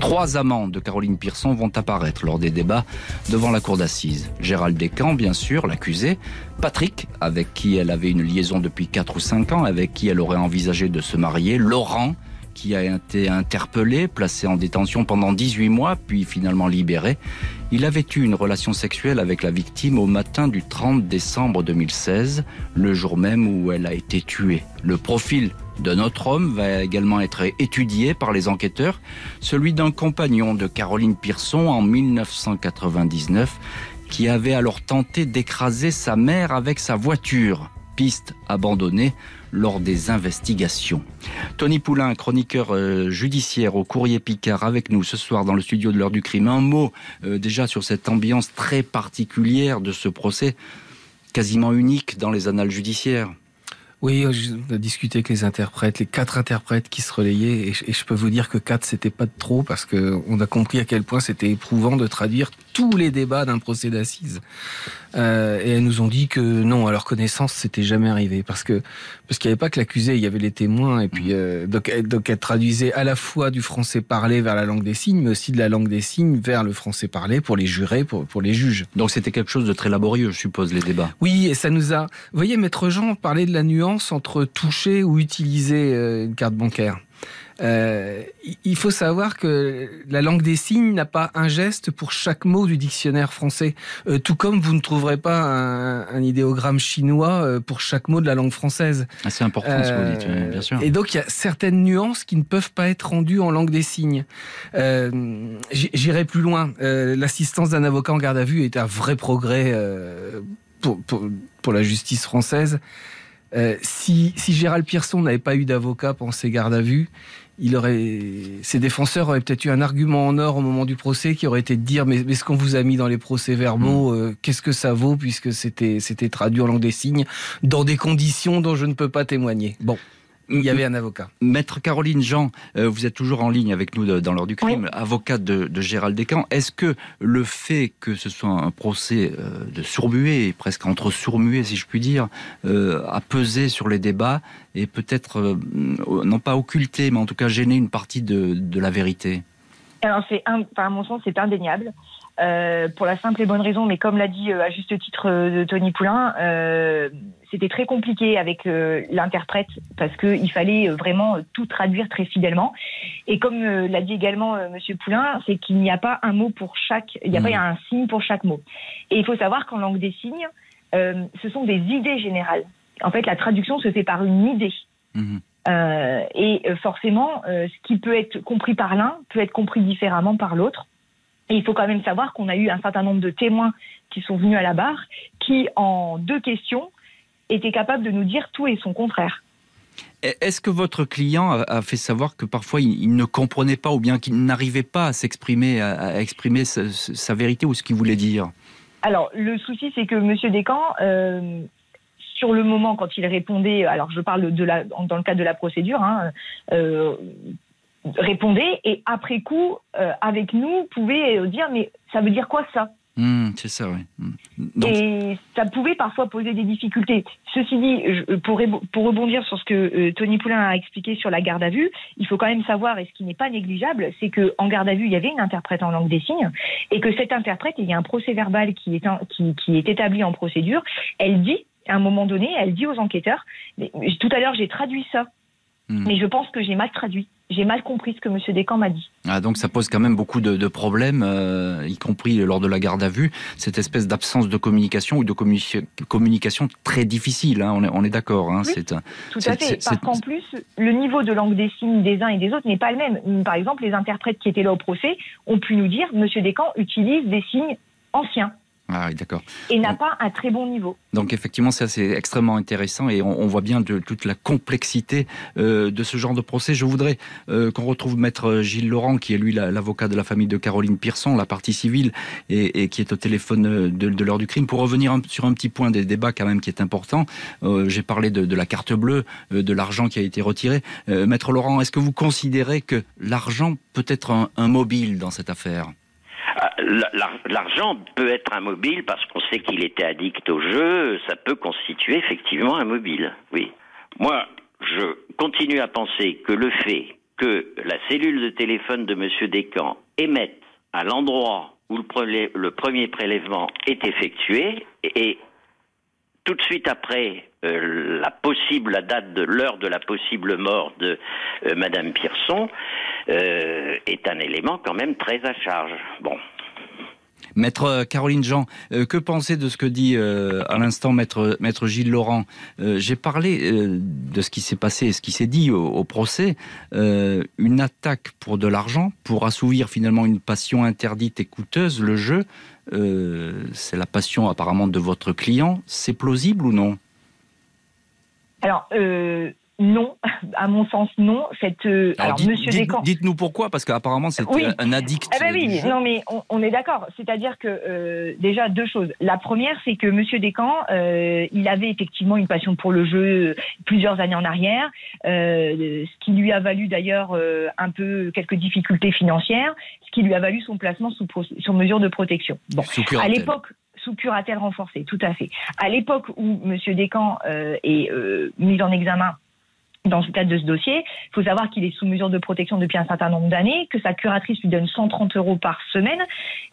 Trois amants de Caroline Pearson vont apparaître lors des débats devant la cour d'assises. Gérald Descamps, bien sûr, l'accusé. Patrick, avec qui elle avait une liaison depuis 4 ou 5 ans, avec qui elle aurait envisagé de se marier. Laurent, qui a été interpellé, placé en détention pendant 18 mois, puis finalement libéré. Il avait eu une relation sexuelle avec la victime au matin du 30 décembre 2016, le jour même où elle a été tuée. Le profil de notre homme va également être étudié par les enquêteurs, celui d'un compagnon de Caroline Pearson en 1999 qui avait alors tenté d'écraser sa mère avec sa voiture, piste abandonnée lors des investigations. Tony Poulain, chroniqueur euh, judiciaire au courrier Picard, avec nous ce soir dans le studio de l'heure du crime. Un mot euh, déjà sur cette ambiance très particulière de ce procès, quasiment unique dans les annales judiciaires. Oui, on a discuté avec les interprètes, les quatre interprètes qui se relayaient, et je, peux vous dire que quatre, c'était pas de trop, parce que on a compris à quel point c'était éprouvant de traduire tous les débats d'un procès d'assises. Euh, et elles nous ont dit que non, à leur connaissance, c'était jamais arrivé, parce que parce qu'il n'y avait pas que l'accusé, il y avait les témoins, et puis euh, donc, donc elle traduisait à la fois du français parlé vers la langue des signes, mais aussi de la langue des signes vers le français parlé pour les jurés, pour pour les juges. Donc c'était quelque chose de très laborieux, je suppose, les débats. Oui, et ça nous a. Vous voyez, maître Jean parlait de la nuance entre toucher ou utiliser euh, une carte bancaire. Euh, il faut savoir que la langue des signes n'a pas un geste pour chaque mot du dictionnaire français, euh, tout comme vous ne trouverez pas un, idéogramme chinois pour chaque mot de la langue française. Ah, c'est important ce que vous dites, bien sûr. Et donc il y a certaines nuances qui ne peuvent pas être rendues en langue des signes. J'irai plus loin. L'assistance d'un avocat en garde à vue est un vrai progrès pour, pour, pour la justice française. Euh, si, si, Gérald Pearson n'avait pas eu d'avocat pendant ses gardes à vue, il aurait, ses défenseurs auraient peut-être eu un argument en or au moment du procès qui aurait été de dire mais, mais ce qu'on vous a mis dans les procès verbaux, mm. euh, qu'est-ce que ça vaut puisque c'était c'était traduit en langue des signes dans des conditions dont je ne peux pas témoigner? Bon il y avait un avocat. Maître Caroline Jean, euh, vous êtes toujours en ligne avec nous dans l'heure du crime, avocate de, de, Gérald Descamps. Est-ce que le fait que ce soit un procès euh, de sourd-muet, presque entre sourd-muet si je puis dire, euh, a pesé sur les débats et peut-être, non pas occulté, mais en tout cas gêné une partie de, de la vérité? Alors c'est, à mon sens, c'est indéniable. Euh, pour la simple et bonne raison, mais comme l'a dit euh, à juste titre euh, Tony Poulain, c'était très compliqué avec l'interprète parce qu'il fallait vraiment tout traduire très fidèlement. Et comme l'a dit également Monsieur Poulain, c'est qu'il n'y a pas un mot pour chaque, il n'y a pas mmh. un signe pour chaque mot. Et il faut savoir qu'en langue des signes, ce sont des idées générales. En fait, la traduction se fait par une idée. Mmh. et forcément, ce qui peut être compris par l'un peut être compris différemment par l'autre. Et il faut quand même savoir qu'on a eu un certain nombre de témoins qui sont venus à la barre, qui, en deux questions, étaient capables de nous dire tout et son contraire. Est-ce que votre client a fait savoir que parfois il ne comprenait pas ou bien qu'il n'arrivait pas à s'exprimer, à exprimer sa, vérité ou ce qu'il voulait dire? Alors, le souci, c'est que M. Descamps, euh, sur le moment, quand il répondait, alors je parle de la, dans le cadre de la procédure, hein, euh, répondait et après coup, euh, avec nous, pouvait dire mais ça veut dire quoi ça? Mmh, c'est ça, oui. Mmh. Et ça pouvait parfois poser des difficultés. Ceci dit, pour, pour rebondir sur ce que euh, Tony Poulain a expliqué sur la garde à vue, il faut quand même savoir, et ce qui n'est pas négligeable, c'est qu'en garde à vue, il y avait une interprète en langue des signes, et que cette interprète, il y a un procès verbal qui est, qui, qui est établi en procédure, elle dit, à un moment donné, elle dit aux enquêteurs, tout à l'heure j'ai traduit ça, mmh. mais je pense que j'ai mal traduit j'ai mal compris ce que M. Descamps m'a dit. Ah, donc ça pose quand même beaucoup de, problèmes, euh, y compris lors de la garde à vue, cette espèce d'absence de communication ou de communication très difficile, hein, on est, d'accord. Hein, c'est, tout à fait, parce qu'en plus, le niveau de langue des signes des uns et des autres n'est pas le même. Par exemple, les interprètes qui étaient là au procès ont pu nous dire, M. Descamps utilise des signes anciens. Ah oui, d'accord. Et n'a pas un très bon niveau. Donc effectivement, c'est extrêmement intéressant et on, voit bien de toute la complexité euh, de ce genre de procès. Je voudrais euh, qu'on retrouve maître Gilles Laurent, qui est lui l'avocat de la famille de Caroline Pearson, la partie civile, et, qui est au téléphone de, l'heure du crime, pour revenir sur un petit point des débats quand même qui est important. Euh, j'ai parlé de, la carte bleue, de l'argent qui a été retiré. maître Laurent, est-ce que vous considérez que l'argent peut être un mobile dans cette affaire? L'argent peut être un mobile parce qu'on sait qu'il était addict au jeu, ça peut constituer effectivement un mobile, oui. Moi, je continue à penser que le fait que la cellule de téléphone de M. Descamps émette à l'endroit où le, premier prélèvement est effectué et tout de suite après euh, la possible date de l'heure de la possible mort de euh, Madame Pierson euh, est un élément quand même très à charge. Bon. Maître Caroline Jean, que pensez de ce que dit à l'instant maître, Gilles Laurent? J'ai parlé de ce qui s'est passé et ce qui s'est dit au procès. une attaque pour de l'argent, pour assouvir finalement une passion interdite et coûteuse, le jeu, c'est la passion apparemment de votre client. C'est plausible ou non? Alors, euh, non, à mon sens, non. Cette, euh, alors, Monsieur Dites-nous pourquoi, parce qu'apparemment c'est un addict. Ah bah oui, non mais on, est d'accord. C'est-à-dire que euh, déjà deux choses. La première, c'est que Monsieur Descamps, euh, il avait effectivement une passion pour le jeu plusieurs années en arrière, ce qui lui a valu d'ailleurs un peu quelques difficultés financières, ce qui lui a valu son placement sous, sous mesure de protection. Bon, à l'époque sous curatelle renforcée, tout à fait. À l'époque où M. Descamps euh, est euh, mis en examen dans ce cadre de ce dossier, il faut savoir qu'il est sous mesure de protection depuis un certain nombre d'années, que sa curatrice lui donne 130 euros par semaine,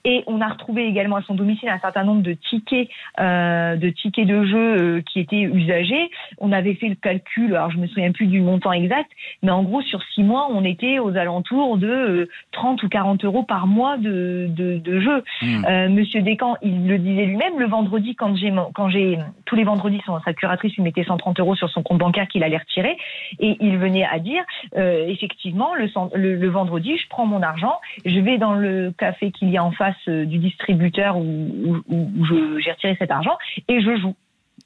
et on a retrouvé également à son domicile un certain nombre de tickets, euh, de tickets de jeu euh, qui étaient usagés. On avait fait le calcul, alors je me souviens plus du montant exact, mais en gros sur six mois, on était aux alentours de 30 euh, ou 40 euros par mois de, de, de jeu. Mmh. Euh, Monsieur Descamps, il le disait lui-même, le vendredi quand j'ai quand j'ai tous les vendredis, sa curatrice lui mettait 130 euros sur son compte bancaire qu'il allait retirer. Et il venait à dire, euh, effectivement, le, vendredi, je prends mon argent, je vais dans le café qu'il y a en face euh, du distributeur où, j'ai retiré cet argent et je joue.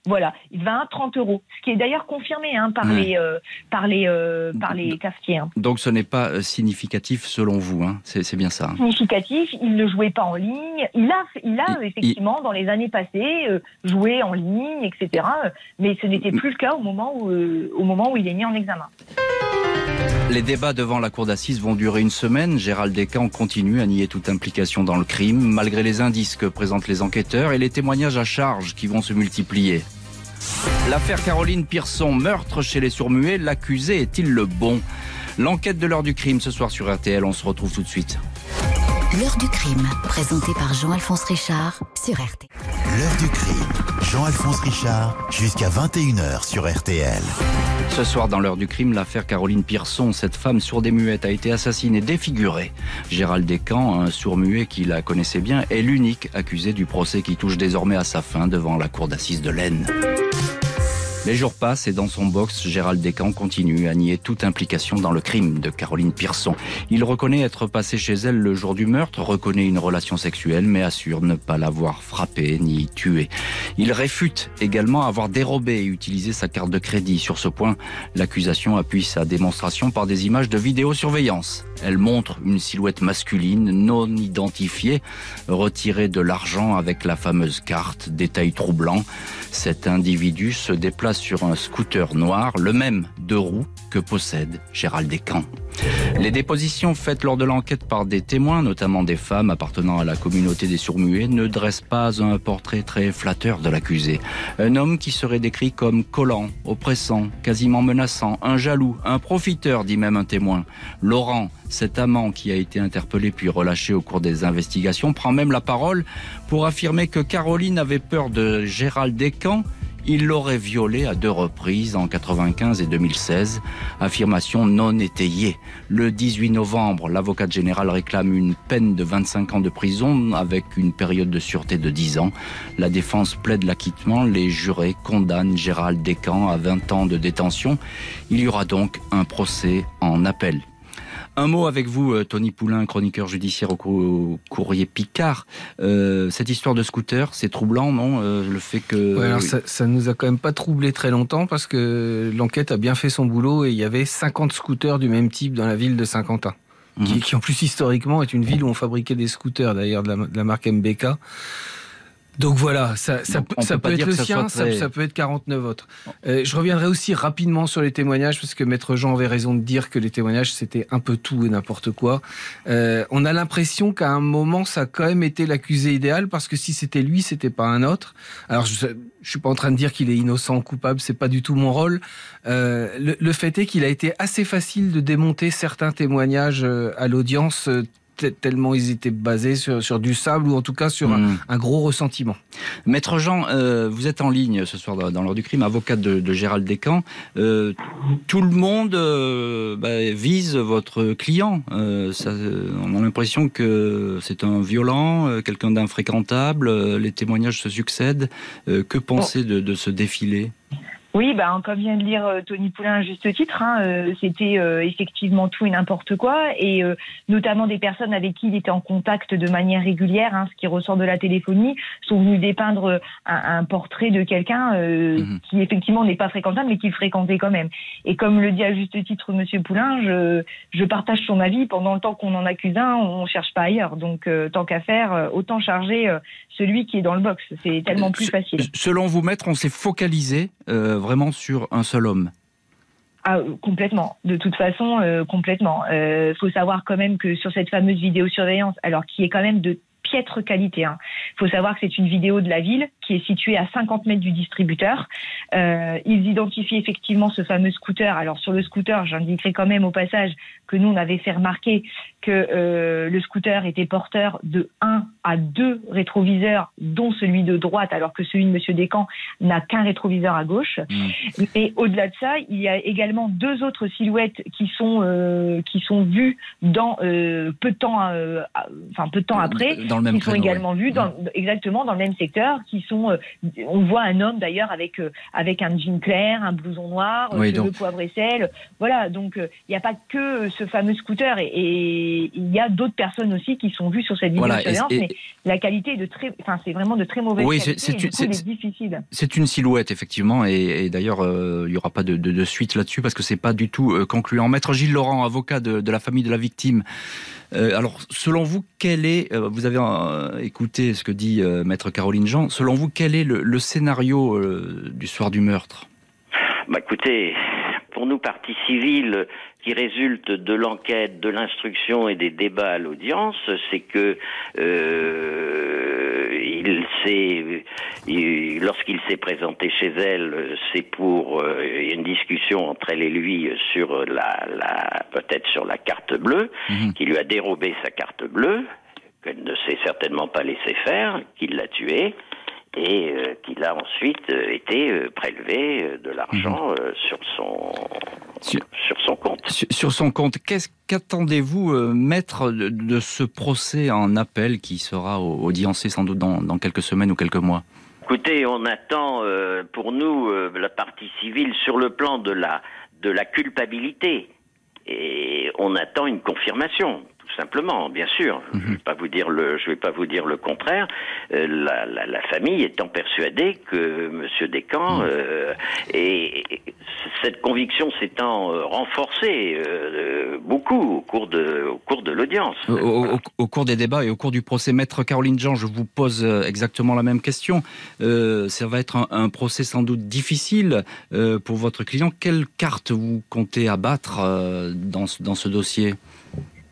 Voilà, il va à 30 euros, ce qui est d'ailleurs confirmé hein, par, les, euh, par, les, par les cafetiers. Hein. Donc ce n'est pas significatif selon vous, hein. c'est bien ça. Significatif, il ne jouait pas en ligne. Il a, il a effectivement dans les années passées joué en ligne, etc. Mais ce n'était plus le cas au moment où, au moment où il est mis en examen. Les débats devant la cour d'assises vont durer une semaine. Gérald Descamps continue à nier toute implication dans le crime, malgré les indices que présentent les enquêteurs et les témoignages à charge qui vont se multiplier. L'affaire Caroline Pearson, meurtre chez les surmuets, l'accusé est-il le bon? L'enquête de l'heure du crime ce soir sur RTL, on se retrouve tout de suite. L'heure du crime, présenté par Jean-Alphonse Richard sur RTL. L'heure du crime, Jean-Alphonse Richard, jusqu'à 21h sur RTL. Ce soir, dans l'heure du crime, l'affaire Caroline Pearson, cette femme sourde et muette, a été assassinée défigurée. Gérald Descamps, un sourd-muet qui la connaissait bien, est l'unique accusé du procès qui touche désormais à sa fin devant la cour d'assises de l'Aisne. Les jours passent et dans son box, Gérald Descamps continue à nier toute implication dans le crime de Caroline Pearson. Il reconnaît être passé chez elle le jour du meurtre, reconnaît une relation sexuelle, mais assure ne pas l'avoir frappée ni tuée. Il réfute également avoir dérobé et utilisé sa carte de crédit. Sur ce point, l'accusation appuie sa démonstration par des images de vidéosurveillance. Elle montre une silhouette masculine non identifiée, retirée de l'argent avec la fameuse carte, détail troublant. Cet individu se déplace sur un scooter noir, le même de roues que possède Gérald Descamps. Les dépositions faites lors de l'enquête par des témoins, notamment des femmes appartenant à la communauté des sourds-muets, ne dressent pas un portrait très flatteur de l'accusé. Un homme qui serait décrit comme collant, oppressant, quasiment menaçant, un jaloux, un profiteur, dit même un témoin. Laurent, cet amant qui a été interpellé puis relâché au cours des investigations, prend même la parole pour affirmer que Caroline avait peur de Gérald Descamps il l'aurait violée à deux reprises en 95 et 2016. Affirmation non étayée. Le 18 novembre, l'avocat général réclame une peine de 25 ans de prison avec une période de sûreté de 10 ans. La défense plaide l'acquittement. Les jurés condamnent Gérald Descamps à 20 ans de détention. Il y aura donc un procès en appel. Un mot avec vous, euh, Tony Poulain, chroniqueur judiciaire au courrier Picard. Euh, cette histoire de scooter, c'est troublant, non euh, Le fait que... Ouais, alors ça, ça nous a quand même pas troublé très longtemps parce que l'enquête a bien fait son boulot et il y avait 50 scooters du même type dans la ville de Saint-Quentin. Qui, mhm. qui, en plus historiquement est une ville où on fabriquait des scooters d'ailleurs de la, de la marque MBK. Donc voilà, ça, ça, peut, ça peut être le sien, ça, peut être 49 autres. Euh, je reviendrai aussi rapidement sur les témoignages, parce que Maître Jean avait raison de dire que les témoignages, c'était un peu tout et n'importe quoi. Euh, on a l'impression qu'à un moment, ça a quand même été l'accusé idéal, parce que si c'était lui, c'était pas un autre. Alors, je, je suis pas en train de dire qu'il est innocent ou coupable, c'est pas du tout mon rôle. Euh, le, le, fait est qu'il a été assez facile de démonter certains témoignages euh, à l'audience euh, tellement ils étaient basés sur, sur, du sable ou en tout cas sur un, un, gros ressentiment. Maître Jean, euh, vous êtes en ligne ce soir dans, l'heure du crime, avocat de, de Gérald Descamps. Euh, tout le monde euh, bah, vise votre client. Ça, on a l'impression que c'est un violent, quelqu'un d'infréquentable. Les témoignages se succèdent. que penser de, de ce défilé? Oui, bah, comme vient de lire euh, Tony Poulain à juste titre, hein, euh, c'était euh, effectivement tout et n'importe quoi, et notamment des personnes avec qui il était en contact de manière régulière, hein, ce qui ressort de la téléphonie, sont venus dépeindre un, un portrait de quelqu'un mhm. qui effectivement n'est pas fréquentable, mais qui fréquentait quand même. Et comme le dit à juste titre Monsieur Poulain, je, je partage son avis. Pendant le temps qu'on en accuse un, on cherche pas ailleurs. Donc tant qu'à faire, autant charger celui qui est dans le box. C'est tellement plus facile. Selon vous, maître, on s'est focalisé vraiment sur un seul homme ah, complètement. De toute façon, euh, complètement. Il euh, faut savoir quand même que sur cette fameuse vidéosurveillance, alors qui est quand même de piètre qualité. Il hein. faut savoir que c'est une vidéo de la ville qui est située à 50 mètres du distributeur. Euh, ils identifient effectivement ce fameux scooter. Alors sur le scooter, j'indiquerai quand même au passage que nous on avait fait remarquer que le scooter était porteur de 1 à 2 rétroviseurs, dont celui de droite, alors que celui de Monsieur Descamps n'a qu'un rétroviseur à gauche. Mmh. Et au-delà de ça, il y a également deux autres silhouettes qui sont euh, qui sont vues dans euh, peu de temps, enfin peu de temps après, dans le même qui sont également vues dans, mmh. exactement dans le même secteur, qui sont. on voit un homme d'ailleurs avec avec un jean clair, un blouson noir, oui, donc... poivre et sel. Voilà, donc il n'y a pas que ce fameux scooter et il y a d'autres personnes aussi qui sont vues sur cette vidéo voilà, mais la qualité est de très, enfin c'est vraiment de très mauvaise oui, qualité. C'est difficile. C'est une silhouette effectivement, et, d'ailleurs euh, il n'y aura pas de, de, de suite là-dessus parce que c'est pas du tout euh, concluant. Maître Gilles Laurent, avocat de, de la famille de la victime. Euh, alors, selon vous, quel est, euh, vous avez euh, écouté ce que dit euh, Maître Caroline Jean, selon vous, quel est le, le scénario du soir du meurtre? Bah, Écoutez, pour nous, partie civile, qui résulte de l'enquête, de l'instruction et des débats à l'audience, c'est que euh, il s'est, lorsqu'il s'est présenté chez elle, c'est pour euh, une discussion entre elle et lui sur la, la peut-être sur la carte bleue, mmh. qui lui a dérobé sa carte bleue, qu'elle ne s'est certainement pas laissé faire, qu'il l'a tuée et euh, qu'il a ensuite euh, été euh, prélevé euh, de l'argent mmh. sur son sur, sur, son compte. Sur, sur son compte, qu'est-ce qu'attendez-vous, maître, de, de, ce procès en appel qui sera audiencé sans doute dans, dans, quelques semaines ou quelques mois? Écoutez, on attend pour nous la partie civile sur le plan de la de la culpabilité et on attend une confirmation tout simplement, bien sûr. Je ne vais pas vous dire le, je vais pas vous dire le contraire. Euh, la, la, la, famille étant persuadée que Monsieur Descamps mhm. euh, et, cette conviction s'étant euh, renforcée beaucoup au cours de, au cours de l'audience. Au, au, au, cours des débats et au cours du procès, maître Caroline Jean, je vous pose exactement la même question. ça va être un, un, procès sans doute difficile pour votre client. Quelle carte vous comptez abattre dans, dans ce dossier?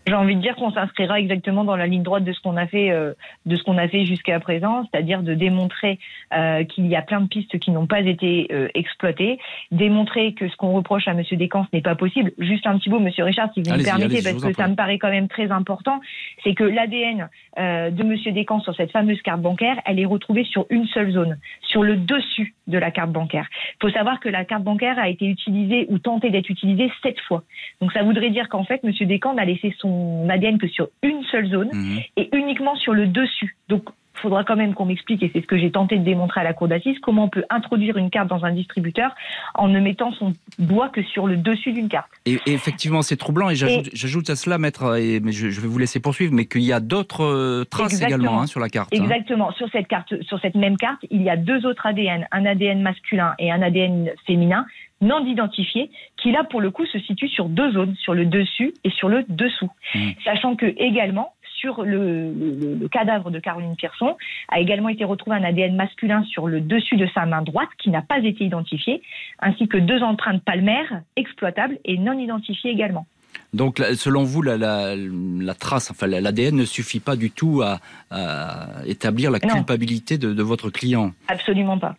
J'ai envie de dire qu'on s'inscrira exactement dans la ligne droite de ce qu'on a fait, euh, de ce qu'on a fait jusqu'à présent, c'est-à-dire de démontrer euh, qu'il y a plein de pistes qui n'ont pas été euh, exploitées, démontrer que ce qu'on reproche à Monsieur Descamps n'est pas possible. Juste un petit mot, Monsieur Richard, si vous me permettez, parce que ça me paraît quand même très important, c'est que l'ADN de Monsieur Descamps sur cette fameuse carte bancaire, elle est retrouvée sur une seule zone, sur le dessus de la carte bancaire. Il faut savoir que la carte bancaire a été utilisée ou tentée d'être utilisée sept fois. Donc ça voudrait dire qu'en fait, Monsieur Descamps a laissé son n'ADN que sur une seule zone mhm. et uniquement sur le dessus. Donc, il faudra quand même qu'on m'explique, et c'est ce que j'ai tenté de démontrer à la cour d'assises, comment on peut introduire une carte dans un distributeur en ne mettant son doigt que sur le dessus d'une carte. Et, effectivement, c'est troublant, et j'ajoute à cela, maître, et, mais je, vais vous laisser poursuivre, mais qu'il y a d'autres euh, traces également hein, sur la carte. Hein. Exactement. Sur cette carte, sur cette même carte, il y a deux autres ADN, un ADN masculin et un ADN féminin, non identifiés, qui là pour le coup se situent sur deux zones, sur le dessus et sur le dessous. Mmh. Sachant que également sur le, le, cadavre de Caroline Pierson a également été retrouvé un ADN masculin sur le dessus de sa main droite qui n'a pas été identifié, ainsi que deux empreintes palmaires exploitables et non identifiées également. Donc, selon vous, la, la, la trace, enfin l'ADN ne suffit pas du tout à, établir la culpabilité de, de, votre client? Absolument pas.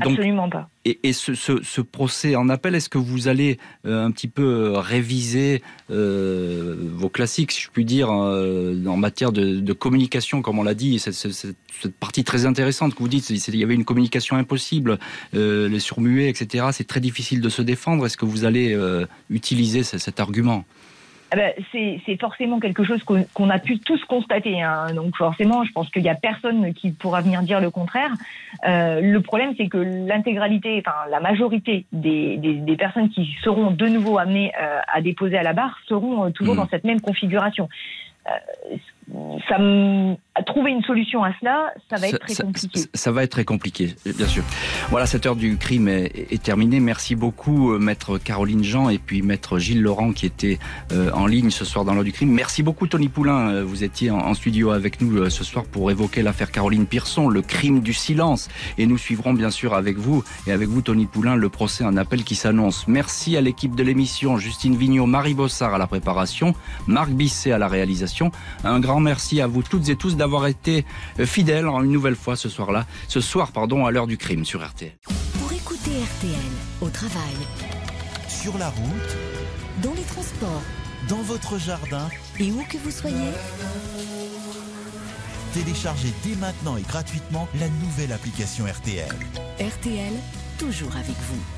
Absolument pas. Et, ce, procès en appel, est-ce que vous allez euh, un petit peu euh, réviser euh, vos classiques, si je puis dire, en matière de, communication, comme on l'a dit, cette, cette, partie très intéressante que vous dites, il y avait une communication impossible, les surmuets, etc. C'est très difficile de se défendre. Est-ce que vous allez utiliser cet argument? Ben, c'est forcément quelque chose qu'on a pu tous constater. Hein. Donc forcément, je pense qu'il n'y a personne qui pourra venir dire le contraire. Euh, le problème, c'est que l'intégralité, enfin la majorité des, des, des, personnes qui seront de nouveau amenées euh, à déposer à la barre seront euh, toujours mmh. dans cette même configuration. Euh, ça trouver une solution à cela, ça va être très compliqué. Ça, va être très compliqué, bien sûr. Voilà, cette heure du crime est, terminée. Merci beaucoup, euh, maître Caroline Jean et puis maître Gilles Laurent qui était euh, en ligne ce soir dans l'heure du crime. Merci beaucoup, Tony Poulain. Euh, vous étiez en, studio avec nous ce soir pour évoquer l'affaire Caroline Pearson, le crime du silence. Et nous suivrons bien sûr avec vous et avec vous, Tony Poulain, le procès en appel qui s'annonce. Merci à l'équipe de l'émission, Justine Vignot, Marie Bossard à la préparation, Marc Bisset à la réalisation. Un grand merci à vous toutes et tous d'avoir été euh, fidèles une nouvelle fois ce soir-là, ce soir pardon, à l'heure du crime sur RTL. Pour écouter RTL au travail, sur la route, dans les transports, dans votre jardin et où que vous soyez, téléchargez dès maintenant et gratuitement la nouvelle application RTL. RTL, toujours avec vous.